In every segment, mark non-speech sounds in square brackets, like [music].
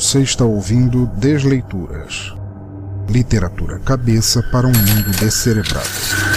Você está ouvindo Desleituras. Literatura cabeça para um mundo descerebrado.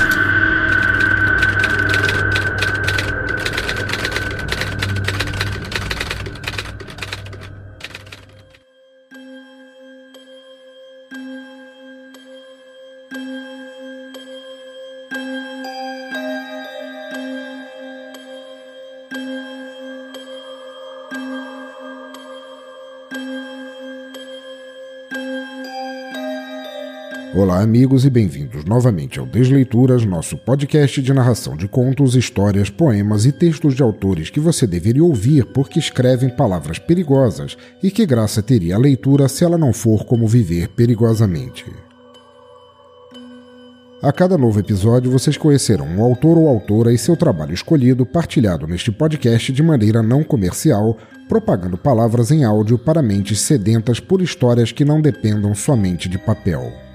Amigos, e bem-vindos novamente ao Desleituras, nosso podcast de narração de contos, histórias, poemas e textos de autores que você deveria ouvir porque escrevem palavras perigosas e que graça teria a leitura se ela não for como viver perigosamente. A cada novo episódio, vocês conhecerão um autor ou autora e seu trabalho escolhido partilhado neste podcast de maneira não comercial, propagando palavras em áudio para mentes sedentas por histórias que não dependam somente de papel.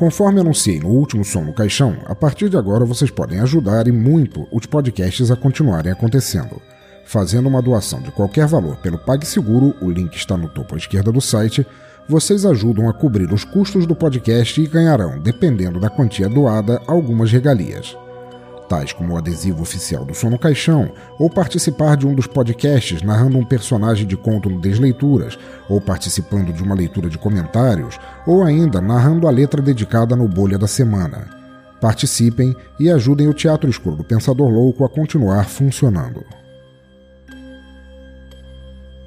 Conforme anunciei no último Som no Caixão, a partir de agora vocês podem ajudar e muito os podcasts a continuarem acontecendo. Fazendo uma doação de qualquer valor pelo PagSeguro, o link está no topo à esquerda do site, vocês ajudam a cobrir os custos do podcast e ganharão, dependendo da quantia doada, algumas regalias como o adesivo oficial do Som no Caixão, ou participar de um dos podcasts narrando um personagem de conto no Desleituras, ou participando de uma leitura de comentários, ou ainda narrando a letra dedicada no Bolha da Semana. Participem e ajudem o Teatro Escuro do Pensador Louco a continuar funcionando.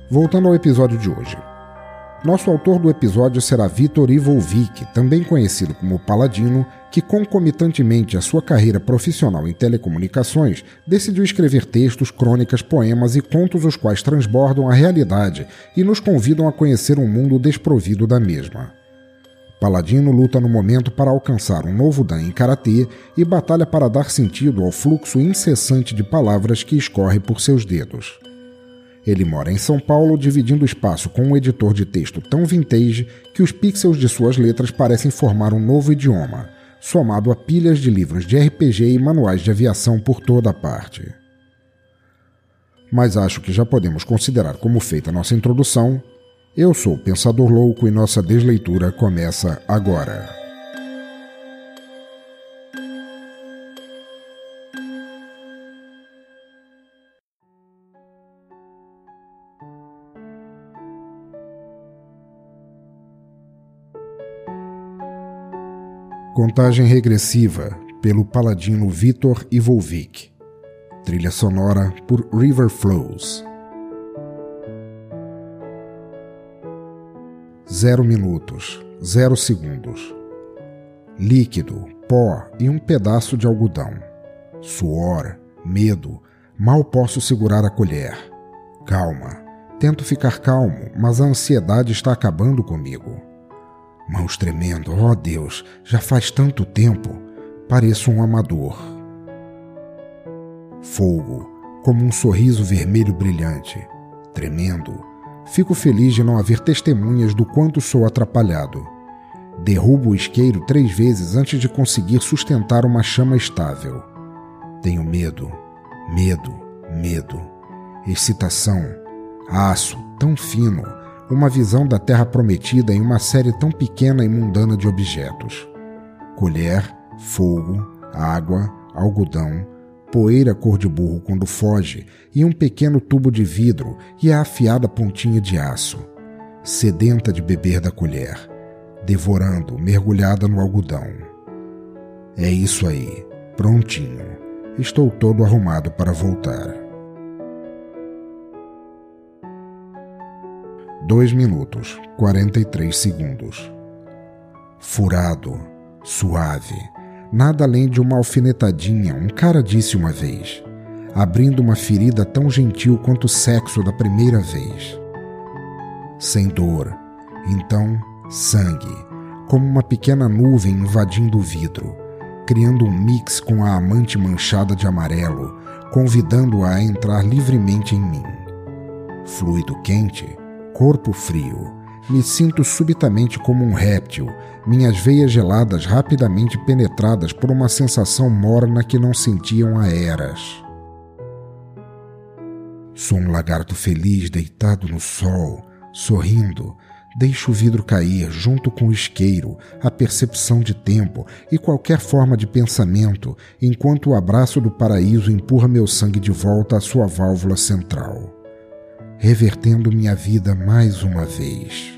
Voltando ao episódio de hoje. Nosso autor do episódio será Vitor Ivolvik, também conhecido como Paladino, que concomitantemente à sua carreira profissional em telecomunicações, decidiu escrever textos, crônicas, poemas e contos os quais transbordam a realidade e nos convidam a conhecer um mundo desprovido da mesma. Paladino luta no momento para alcançar um novo dan em karatê e batalha para dar sentido ao fluxo incessante de palavras que escorre por seus dedos. Ele mora em São Paulo, dividindo espaço com um editor de texto tão vintage que os pixels de suas letras parecem formar um novo idioma, somado a pilhas de livros de RPG e manuais de aviação por toda a parte. Mas acho que já podemos considerar como feita a nossa introdução. Eu sou o Pensador Louco e nossa desleitura começa agora. Contagem regressiva pelo paladino Vitor Ivolvik. Trilha sonora por River Flows. Zero minutos, zero segundos. Líquido, pó e um pedaço de algodão. Suor, medo, mal posso segurar a colher. Calma, tento ficar calmo, mas a ansiedade está acabando comigo. Mãos tremendo, oh Deus, já faz tanto tempo. Pareço um amador. Fogo, como um sorriso vermelho brilhante. Tremendo, fico feliz de não haver testemunhas do quanto sou atrapalhado. Derrubo o isqueiro três vezes antes de conseguir sustentar uma chama estável. Tenho medo, medo, medo. Excitação, aço, tão fino uma visão da Terra prometida em uma série tão pequena e mundana de objetos: colher, fogo, água, algodão, poeira cor de burro quando foge e um pequeno tubo de vidro e a afiada pontinha de aço, sedenta de beber da colher, devorando, mergulhada no algodão. É isso aí, prontinho. Estou todo arrumado para voltar. 2 minutos 43 segundos. Furado, suave, nada além de uma alfinetadinha, um cara disse uma vez, abrindo uma ferida tão gentil quanto o sexo da primeira vez. Sem dor, então sangue, como uma pequena nuvem invadindo o vidro, criando um mix com a amante manchada de amarelo, convidando-a a entrar livremente em mim. Fluido quente, corpo frio. Me sinto subitamente como um réptil, minhas veias geladas rapidamente penetradas por uma sensação morna que não sentiam há eras. Sou um lagarto feliz deitado no sol, sorrindo. Deixo o vidro cair junto com o isqueiro, a percepção de tempo e qualquer forma de pensamento, enquanto o abraço do paraíso empurra meu sangue de volta à sua válvula central, revertendo minha vida mais uma vez.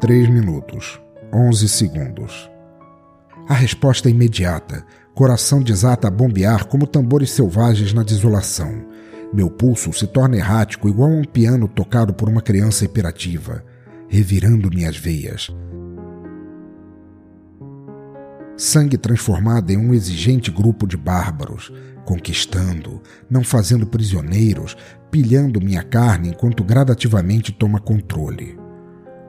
Três minutos, onze segundos. A resposta é imediata. Coração desata a bombear como tambores selvagens na desolação. Meu pulso se torna errático, igual a um piano tocado por uma criança hiperativa, revirando minhas veias. Sangue transformado em um exigente grupo de bárbaros, conquistando, não fazendo prisioneiros, pilhando minha carne enquanto gradativamente toma controle.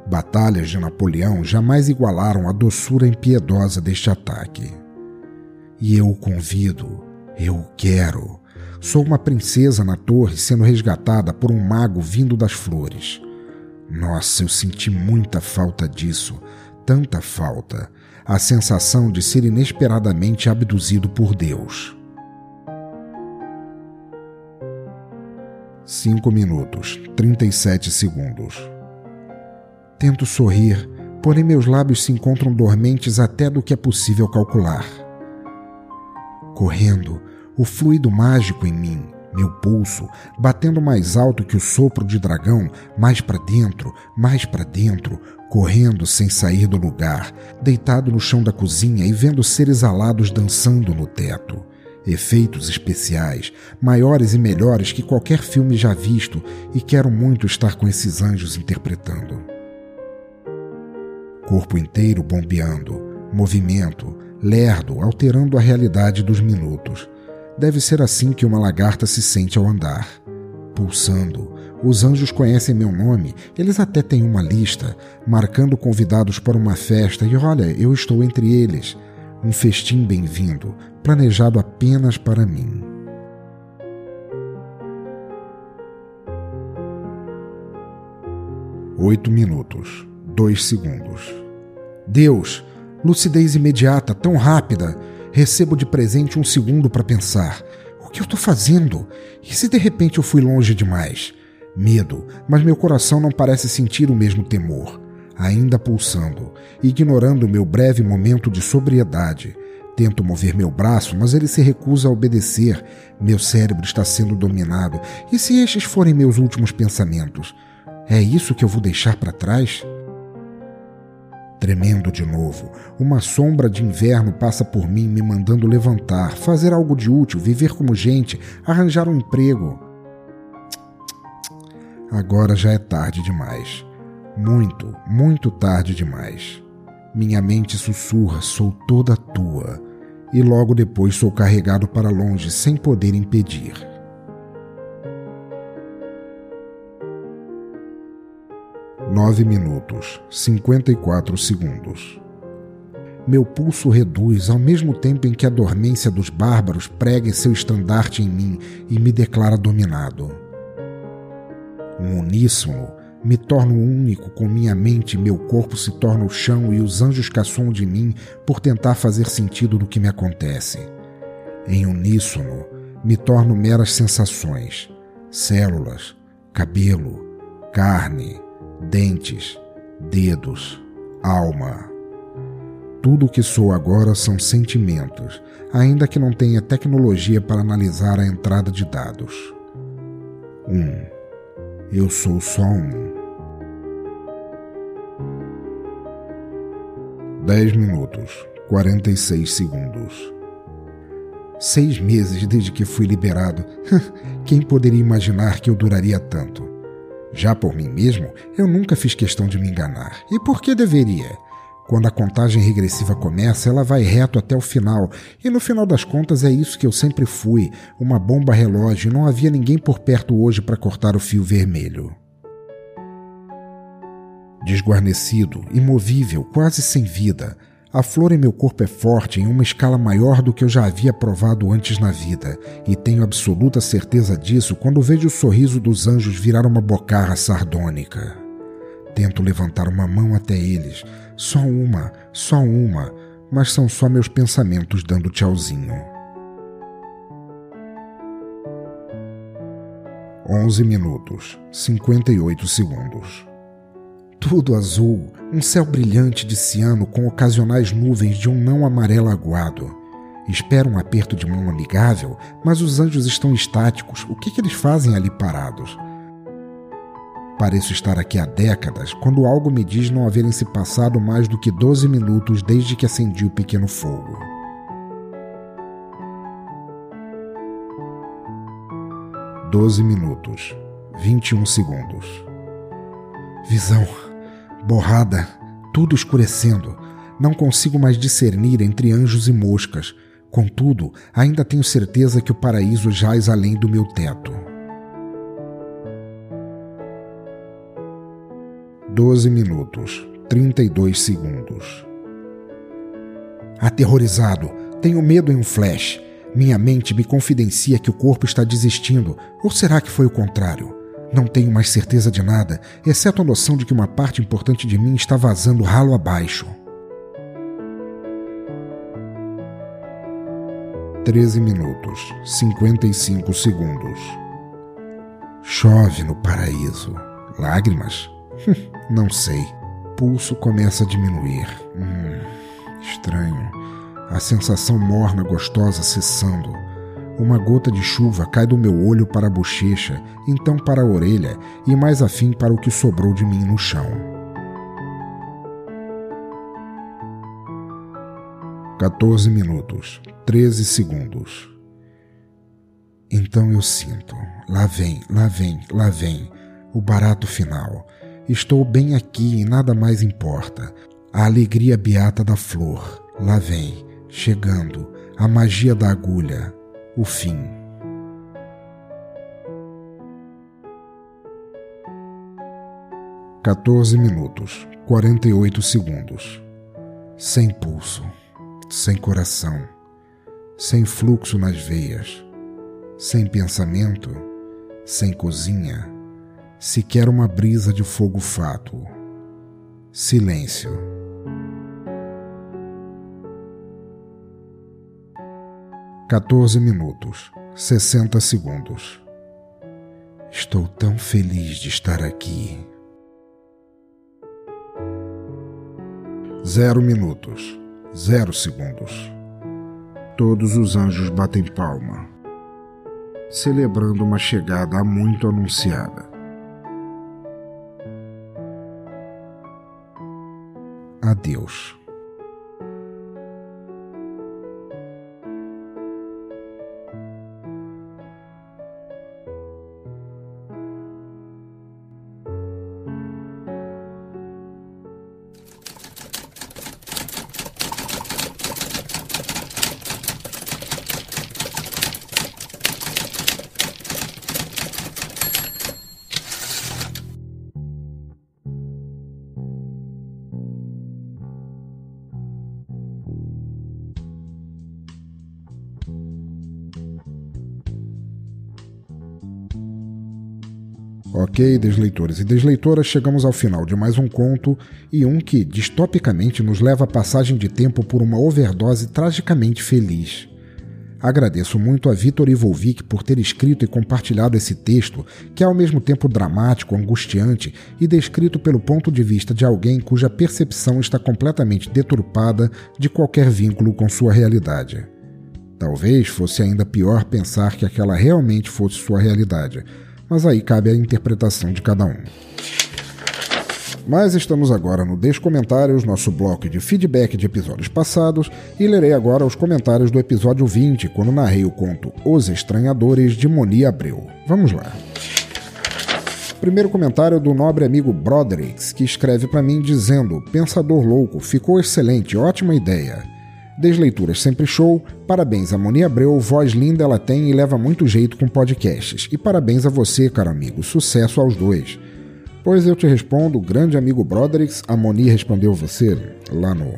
Batalhas de Napoleão jamais igualaram a doçura impiedosa deste ataque. E eu o convido, eu o quero. Sou uma princesa na torre sendo resgatada por um mago vindo das flores. Nossa, eu senti muita falta disso, tanta falta. A sensação de ser inesperadamente abduzido por Deus. Cinco minutos, trinta e sete segundos. Tento sorrir, porém meus lábios se encontram dormentes até do que é possível calcular. Correndo, o fluido mágico em mim, meu pulso, batendo mais alto que o sopro de dragão, mais para dentro, mais para dentro, correndo sem sair do lugar, deitado no chão da cozinha e vendo seres alados dançando no teto. Efeitos especiais, maiores e melhores que qualquer filme já visto, e quero muito estar com esses anjos interpretando corpo inteiro bombeando, movimento, lerdo, alterando a realidade dos minutos. Deve ser assim que uma lagarta se sente ao andar. Pulsando, os anjos conhecem meu nome, eles até têm uma lista, marcando convidados para uma festa, e olha, eu estou entre eles. Um festim bem-vindo, planejado apenas para mim. Oito minutos, dois segundos. Deus, lucidez imediata, tão rápida. Recebo de presente um segundo para pensar. O que eu estou fazendo? E se de repente eu fui longe demais? Medo, mas meu coração não parece sentir o mesmo temor. Ainda pulsando, ignorando meu breve momento de sobriedade. Tento mover meu braço, mas ele se recusa a obedecer. Meu cérebro está sendo dominado. E se estes forem meus últimos pensamentos? É isso que eu vou deixar para trás? Tremendo de novo, uma sombra de inverno passa por mim, me mandando levantar, fazer algo de útil, viver como gente, arranjar um emprego. Agora já é tarde demais. Muito, muito tarde demais. Minha mente sussurra: sou toda tua. E logo depois sou carregado para longe sem poder impedir. 9 minutos, 54 segundos. Meu pulso reduz ao mesmo tempo em que a dormência dos bárbaros prega seu estandarte em mim e me declara dominado. Um uníssono me torno único com minha mente, meu corpo se torna o chão e os anjos caçam de mim por tentar fazer sentido do que me acontece. Em uníssono, me torno meras sensações, células, cabelo, carne, dentes, dedos, alma. Tudo o que sou agora são sentimentos, ainda que não tenha tecnologia para analisar a entrada de dados. Um. Eu sou só um. Dez minutos, quarenta e seis segundos. Seis meses desde que fui liberado. [laughs] Quem poderia imaginar que eu duraria tanto? Já por mim mesmo, eu nunca fiz questão de me enganar. E por que deveria? Quando a contagem regressiva começa, ela vai reto até o final, e no final das contas é isso que eu sempre fui, uma bomba relógio, e não havia ninguém por perto hoje para cortar o fio vermelho. Desguarnecido, imovível, quase sem vida, a flor em meu corpo é forte em uma escala maior do que eu já havia provado antes na vida, e tenho absoluta certeza disso quando vejo o sorriso dos anjos virar uma bocarra sardônica. Tento levantar uma mão até eles, só uma, só uma, mas são só meus pensamentos dando tchauzinho. 11 minutos, 58 segundos. Tudo azul, um céu brilhante de ciano com ocasionais nuvens de um não amarelo aguado. Espero um aperto de mão amigável, mas os anjos estão estáticos. O que, que eles fazem ali parados? Pareço estar aqui há décadas, quando algo me diz não haverem se passado mais do que 12 minutos desde que acendi o pequeno fogo. Doze minutos, vinte e um segundos. Visão borrada, tudo escurecendo. Não consigo mais discernir entre anjos e moscas. Contudo, ainda tenho certeza que o paraíso jaz além do meu teto. Doze minutos, trinta e dois segundos. Aterrorizado, tenho medo em um flash. Minha mente me confidencia que o corpo está desistindo, ou será que foi o contrário? Não tenho mais certeza de nada, exceto a noção de que uma parte importante de mim está vazando ralo abaixo. 13 minutos, 55 segundos. Chove no paraíso. Lágrimas? [laughs] Não sei. Pulso começa a diminuir. Hum, estranho. A sensação morna gostosa cessando. Uma gota de chuva cai do meu olho para a bochecha, então para a orelha e mais afim para o que sobrou de mim no chão. Quatorze minutos, treze segundos. Então eu sinto. Lá vem, lá vem, lá vem. O barato final. Estou bem aqui e nada mais importa. A alegria beata da flor. Lá vem, chegando. A magia da agulha o fim. Quatorze minutos, quarenta e oito segundos. Sem pulso, sem coração, sem fluxo nas veias, sem pensamento, sem cozinha, sequer uma brisa de fogo fátuo. Silêncio. 14 minutos, 60 segundos. Estou tão feliz de estar aqui. Zero minutos, zero segundos. Todos os anjos batem palma, celebrando uma chegada há muito anunciada. Adeus. Ok, desleitores e desleitoras, chegamos ao final de mais um conto e um que, distopicamente, nos leva a passagem de tempo por uma overdose tragicamente feliz. Agradeço muito a Vitor Ivolvik por ter escrito e compartilhado esse texto, que é ao mesmo tempo dramático, angustiante e descrito pelo ponto de vista de alguém cuja percepção está completamente deturpada de qualquer vínculo com sua realidade. Talvez fosse ainda pior pensar que aquela realmente fosse sua realidade mas aí cabe a interpretação de cada um. Mas estamos agora no Descomentários, nosso bloco de feedback de episódios passados, e lerei agora os comentários do episódio 20, quando narrei o conto Os Estranhadores de Moni Abreu. Vamos lá. Primeiro comentário do nobre amigo Broderick, que escreve para mim dizendo: Pensador louco, ficou excelente, ótima ideia. Desleituras sempre show. Parabéns a Moni Abreu, voz linda ela tem e leva muito jeito com podcasts. E parabéns a você, caro amigo. Sucesso aos dois. Pois eu te respondo, grande amigo Broderick, a Moni respondeu você lá no,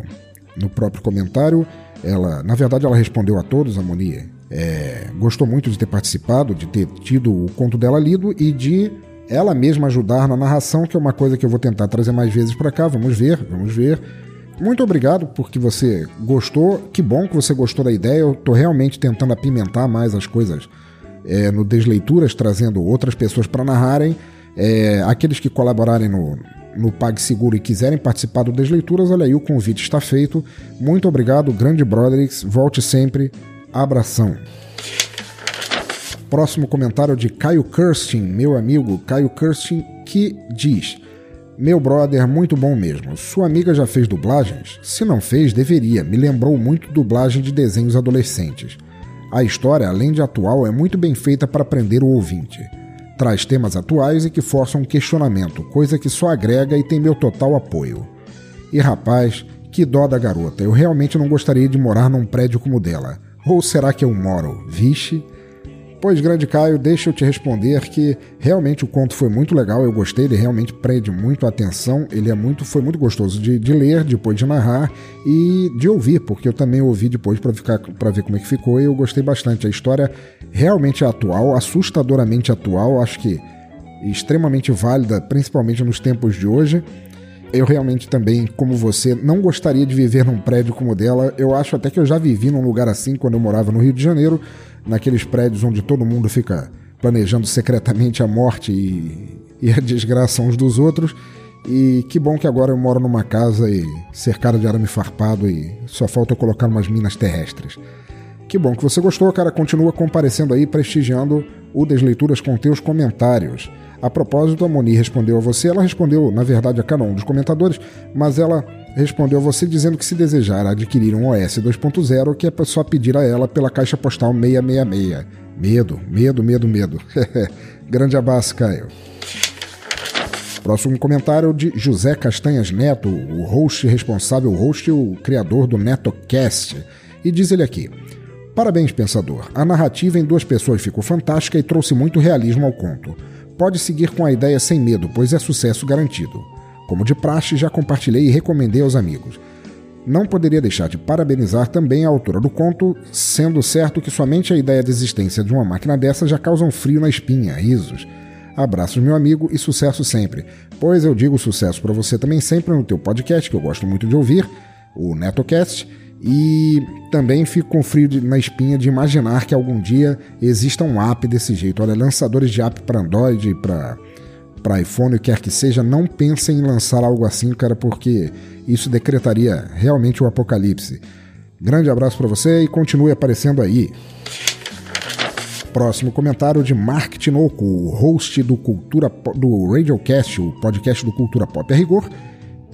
no próprio comentário. Ela, na verdade, ela respondeu a todos, a Moni. É, gostou muito de ter participado, de ter tido o conto dela lido e de ela mesma ajudar na narração, que é uma coisa que eu vou tentar trazer mais vezes para cá. Vamos ver, vamos ver. Muito obrigado porque você gostou. Que bom que você gostou da ideia. Eu estou realmente tentando apimentar mais as coisas é, no Desleituras, trazendo outras pessoas para narrarem. É, aqueles que colaborarem no, no PagSeguro e quiserem participar do Desleituras, olha aí, o convite está feito. Muito obrigado, grande Broderick. Volte sempre. Abração. Próximo comentário de Caio Kirstin, meu amigo Caio Kirstin, que diz: Meu brother, muito bom mesmo. Sua amiga já fez dublagens? Se não fez, deveria. Me lembrou muito dublagem de desenhos adolescentes. A história, além de atual, é muito bem feita para prender o ouvinte. Traz temas atuais e que forçam um questionamento, coisa que só agrega e tem meu total apoio. E rapaz, que dó da garota, eu realmente não gostaria de morar num prédio como o dela. Ou será que eu moro? Vixe. Pois, grande Caio, deixa eu te responder que realmente o conto foi muito legal, eu gostei, ele realmente prende muito a atenção, ele é muito, foi muito gostoso de, de ler, depois de narrar e de ouvir, porque eu também ouvi depois para ficar para ver como é que ficou e eu gostei bastante. A história realmente é atual, assustadoramente atual, acho que extremamente válida, principalmente nos tempos de hoje. Eu realmente também, como você, não gostaria de viver num prédio como o dela. Eu acho até que eu já vivi num lugar assim quando eu morava no Rio de Janeiro, naqueles prédios onde todo mundo fica planejando secretamente a morte e, e a desgraça uns dos outros. E que bom que agora eu moro numa casa e cercada de arame farpado e só falta eu colocar umas minas terrestres. Que bom que você gostou, cara. Continua comparecendo aí, prestigiando o Desleituras com teus comentários. A propósito, a Moni respondeu a você. Ela respondeu, na verdade, a cada um dos comentadores, mas ela respondeu a você dizendo que se desejar adquirir um OS 2.0, que é só pedir a ela pela caixa postal 666. Medo, medo, medo, medo. [laughs] Grande abraço, Caio. Próximo comentário de José Castanhas Neto, o host responsável, o host o criador do NetoCast. E diz ele aqui: Parabéns, pensador. A narrativa em duas pessoas ficou fantástica e trouxe muito realismo ao conto. Pode seguir com a ideia sem medo, pois é sucesso garantido. Como de praxe, já compartilhei e recomendei aos amigos. Não poderia deixar de parabenizar também a autora do conto, sendo certo que somente a ideia da existência de uma máquina dessa já causa um frio na espinha, risos. Abraços, meu amigo, e sucesso sempre. Pois eu digo sucesso para você também sempre no teu podcast, que eu gosto muito de ouvir, o NetoCast, e também fico com frio de, na espinha de imaginar que algum dia exista um app desse jeito. Olha, lançadores de app para Android, para para iPhone, o que quer que seja, não pensem em lançar algo assim, cara, porque isso decretaria realmente o apocalipse. Grande abraço para você e continue aparecendo aí. Próximo comentário de Mark Tinoco, host do Cultura do Radiocast, o podcast do Cultura Pop a rigor,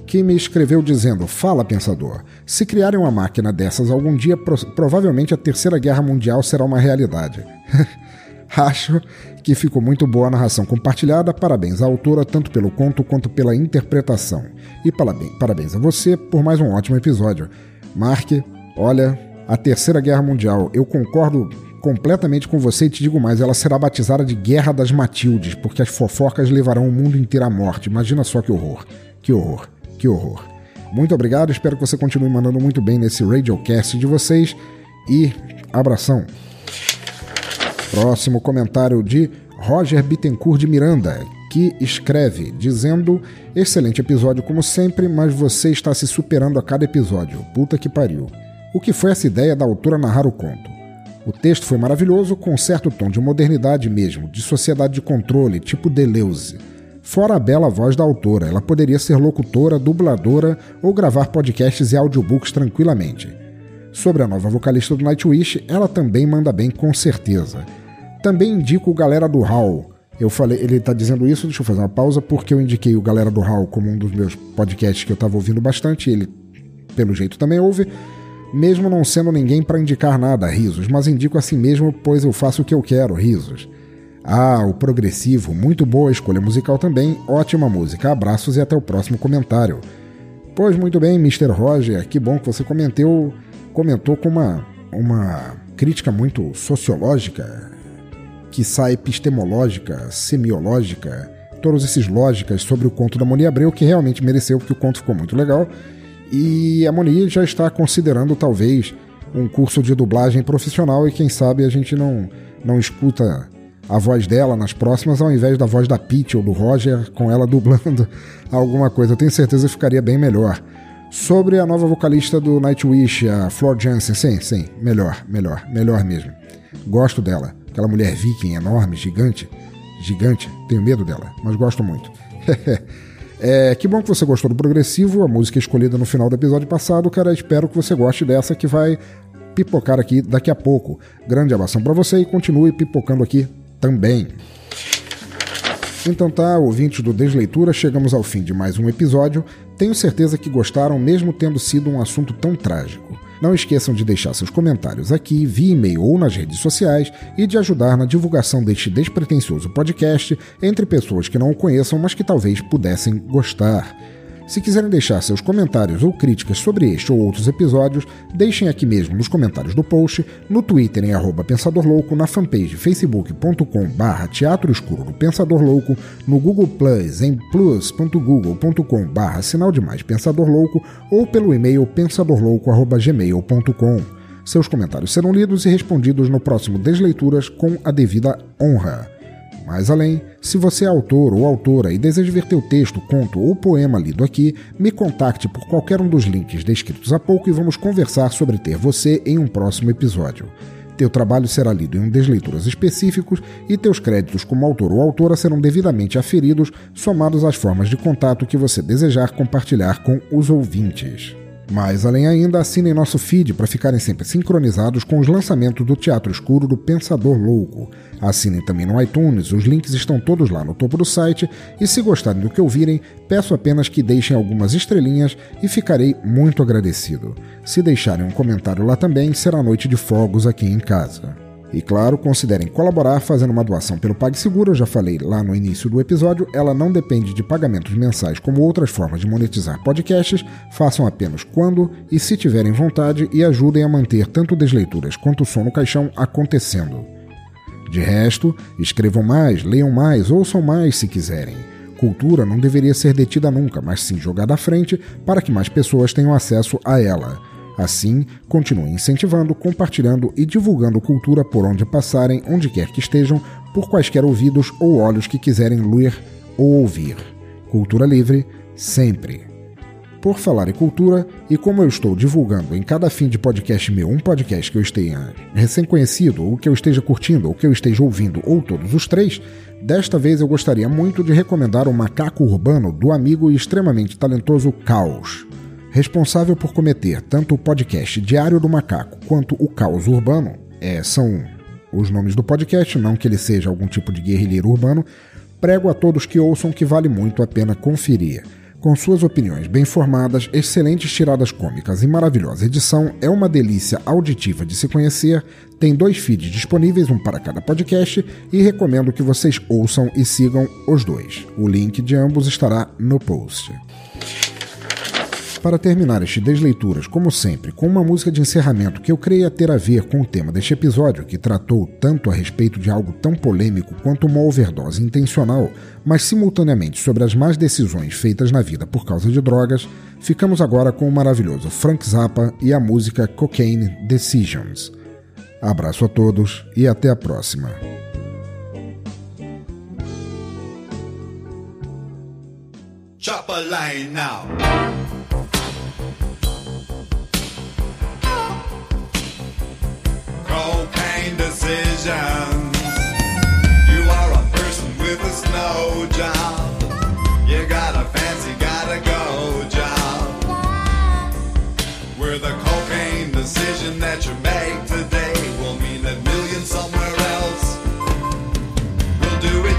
que me escreveu dizendo: Fala, pensador, se criarem uma máquina dessas algum dia, pro provavelmente a Terceira Guerra Mundial será uma realidade. [laughs] Acho que ficou muito boa a narração compartilhada. Parabéns à autora, tanto pelo conto quanto pela interpretação. E parabéns a você por mais um ótimo episódio. Mark, olha, a Terceira Guerra Mundial, eu concordo completamente com você e te digo mais, ela será batizada de Guerra das Matildes, porque as fofocas levarão o mundo inteiro à morte. Imagina só que horror, que horror, que horror. Muito obrigado, espero que você continue mandando muito bem nesse Radiocast de vocês e abração. Próximo comentário de Roger Bittencourt de Miranda, que escreve dizendo: Excelente episódio como sempre, mas você está se superando a cada episódio. Puta que pariu. O que foi essa ideia da autora narrar o conto? O texto foi maravilhoso, com certo tom de modernidade mesmo, de sociedade de controle, tipo Deleuze. Fora a bela voz da autora, ela poderia ser locutora, dubladora ou gravar podcasts e audiobooks tranquilamente. Sobre a nova vocalista do Nightwish, ela também manda bem com certeza. Também indico o Galera do Hall. Eu falei, ele está dizendo isso, deixa eu fazer uma pausa, porque eu indiquei o Galera do Hall como um dos meus podcasts que eu estava ouvindo bastante, ele, pelo jeito, também ouve. Mesmo não sendo ninguém para indicar nada, risos, mas indico assim mesmo, pois eu faço o que eu quero, risos. Ah, o progressivo, muito boa escolha musical também, ótima música. Abraços e até o próximo comentário. Pois muito bem, Mr. Roger, que bom que você comentou, comentou com uma, uma crítica muito sociológica, que sai epistemológica, semiológica, todos esses lógicas sobre o conto da Moni Abreu, que realmente mereceu, porque o conto ficou muito legal. E a Moni já está considerando, talvez, um curso de dublagem profissional e quem sabe a gente não, não escuta a voz dela nas próximas ao invés da voz da Peach ou do Roger, com ela [laughs] dublando alguma coisa. Eu tenho certeza que ficaria bem melhor. Sobre a nova vocalista do Nightwish, a Flor Jansen, sim, sim, melhor, melhor, melhor mesmo. Gosto dela aquela mulher viking enorme, gigante. Gigante, tenho medo dela, mas gosto muito. [laughs] é, que bom que você gostou do progressivo, a música escolhida no final do episódio passado, cara. Espero que você goste dessa que vai pipocar aqui daqui a pouco. Grande abração para você e continue pipocando aqui também. Então tá, ouvintes do Desleitura, chegamos ao fim de mais um episódio. Tenho certeza que gostaram, mesmo tendo sido um assunto tão trágico. Não esqueçam de deixar seus comentários aqui, via e-mail ou nas redes sociais e de ajudar na divulgação deste despretensioso podcast entre pessoas que não o conheçam, mas que talvez pudessem gostar. Se quiserem deixar seus comentários ou críticas sobre este ou outros episódios, deixem aqui mesmo nos comentários do post, no Twitter em arroba Pensador Louco, na fanpage facebook.com barra Teatro Escuro do Pensador Louco, no Google Plus em plus.google.com barra Sinal de Mais Pensador Louco ou pelo e-mail pensadorlouco.gmail.com. Seus comentários serão lidos e respondidos no próximo Desleituras com a devida honra. Mais além, se você é autor ou autora e deseja ver teu texto, conto ou poema lido aqui, me contacte por qualquer um dos links descritos há pouco e vamos conversar sobre ter você em um próximo episódio. Teu trabalho será lido em um desleituras específicos e teus créditos como autor ou autora serão devidamente aferidos, somados às formas de contato que você desejar compartilhar com os ouvintes. Mais além ainda, assinem nosso feed para ficarem sempre sincronizados com os lançamentos do Teatro Escuro do Pensador Louco. Assinem também no iTunes, os links estão todos lá no topo do site. E se gostarem do que ouvirem, peço apenas que deixem algumas estrelinhas e ficarei muito agradecido. Se deixarem um comentário lá também, será noite de fogos aqui em casa. E claro, considerem colaborar fazendo uma doação pelo PagSeguro, eu já falei lá no início do episódio, ela não depende de pagamentos mensais como outras formas de monetizar podcasts, façam apenas quando e se tiverem vontade e ajudem a manter tanto Desleituras quanto o Som no Caixão acontecendo. De resto, escrevam mais, leiam mais, ouçam mais se quiserem. Cultura não deveria ser detida nunca, mas sim jogada à frente para que mais pessoas tenham acesso a ela. Assim, continue incentivando, compartilhando e divulgando cultura por onde passarem, onde quer que estejam, por quaisquer ouvidos ou olhos que quiserem ler ou ouvir. Cultura livre, sempre. Por falar em cultura, e como eu estou divulgando em cada fim de podcast meu um podcast que eu esteja recém-conhecido, ou que eu esteja curtindo, ou que eu esteja ouvindo, ou todos os três, desta vez eu gostaria muito de recomendar o Macaco Urbano do amigo e extremamente talentoso Caos responsável por cometer tanto o podcast Diário do Macaco quanto o Caos Urbano, é, são os nomes do podcast, não que ele seja algum tipo de guerrilheiro urbano, prego a todos que ouçam que vale muito a pena conferir. Com suas opiniões bem formadas, excelentes tiradas cômicas e maravilhosa edição, é uma delícia auditiva de se conhecer. Tem dois feeds disponíveis, um para cada podcast, e recomendo que vocês ouçam e sigam os dois. O link de ambos estará no post. Para terminar este Desleituras, como sempre, com uma música de encerramento que eu creia ter a ver com o tema deste episódio, que tratou tanto a respeito de algo tão polêmico quanto uma overdose intencional, mas simultaneamente sobre as más decisões feitas na vida por causa de drogas, ficamos agora com o maravilhoso Frank Zappa e a música Cocaine Decisions. Abraço a todos e até a próxima. Chop a line now. Decisions. You are a person with a snow job. You got a fancy, gotta go job. With the cocaine decision that you make today will mean that millions somewhere else We'll do it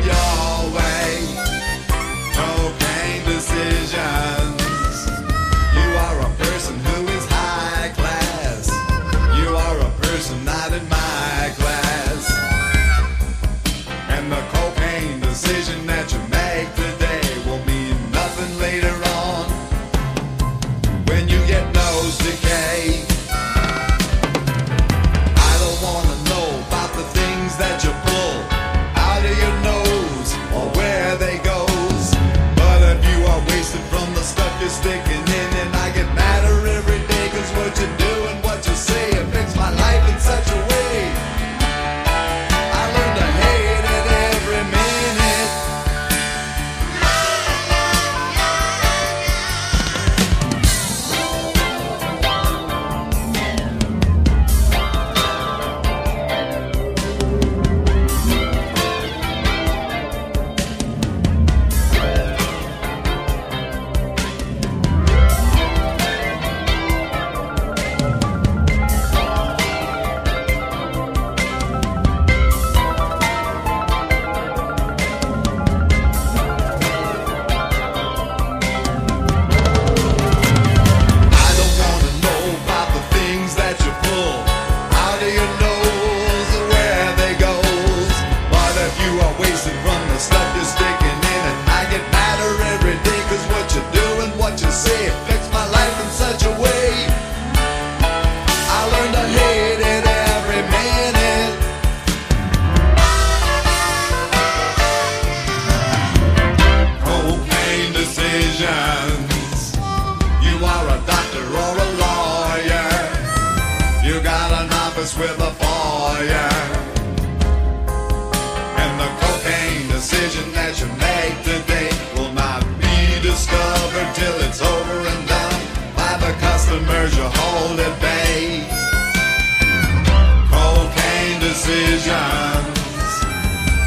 decisions.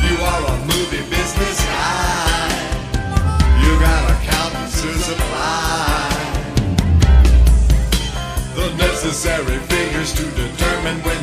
You are a movie business guy. You got accountants to supply. The necessary figures to determine when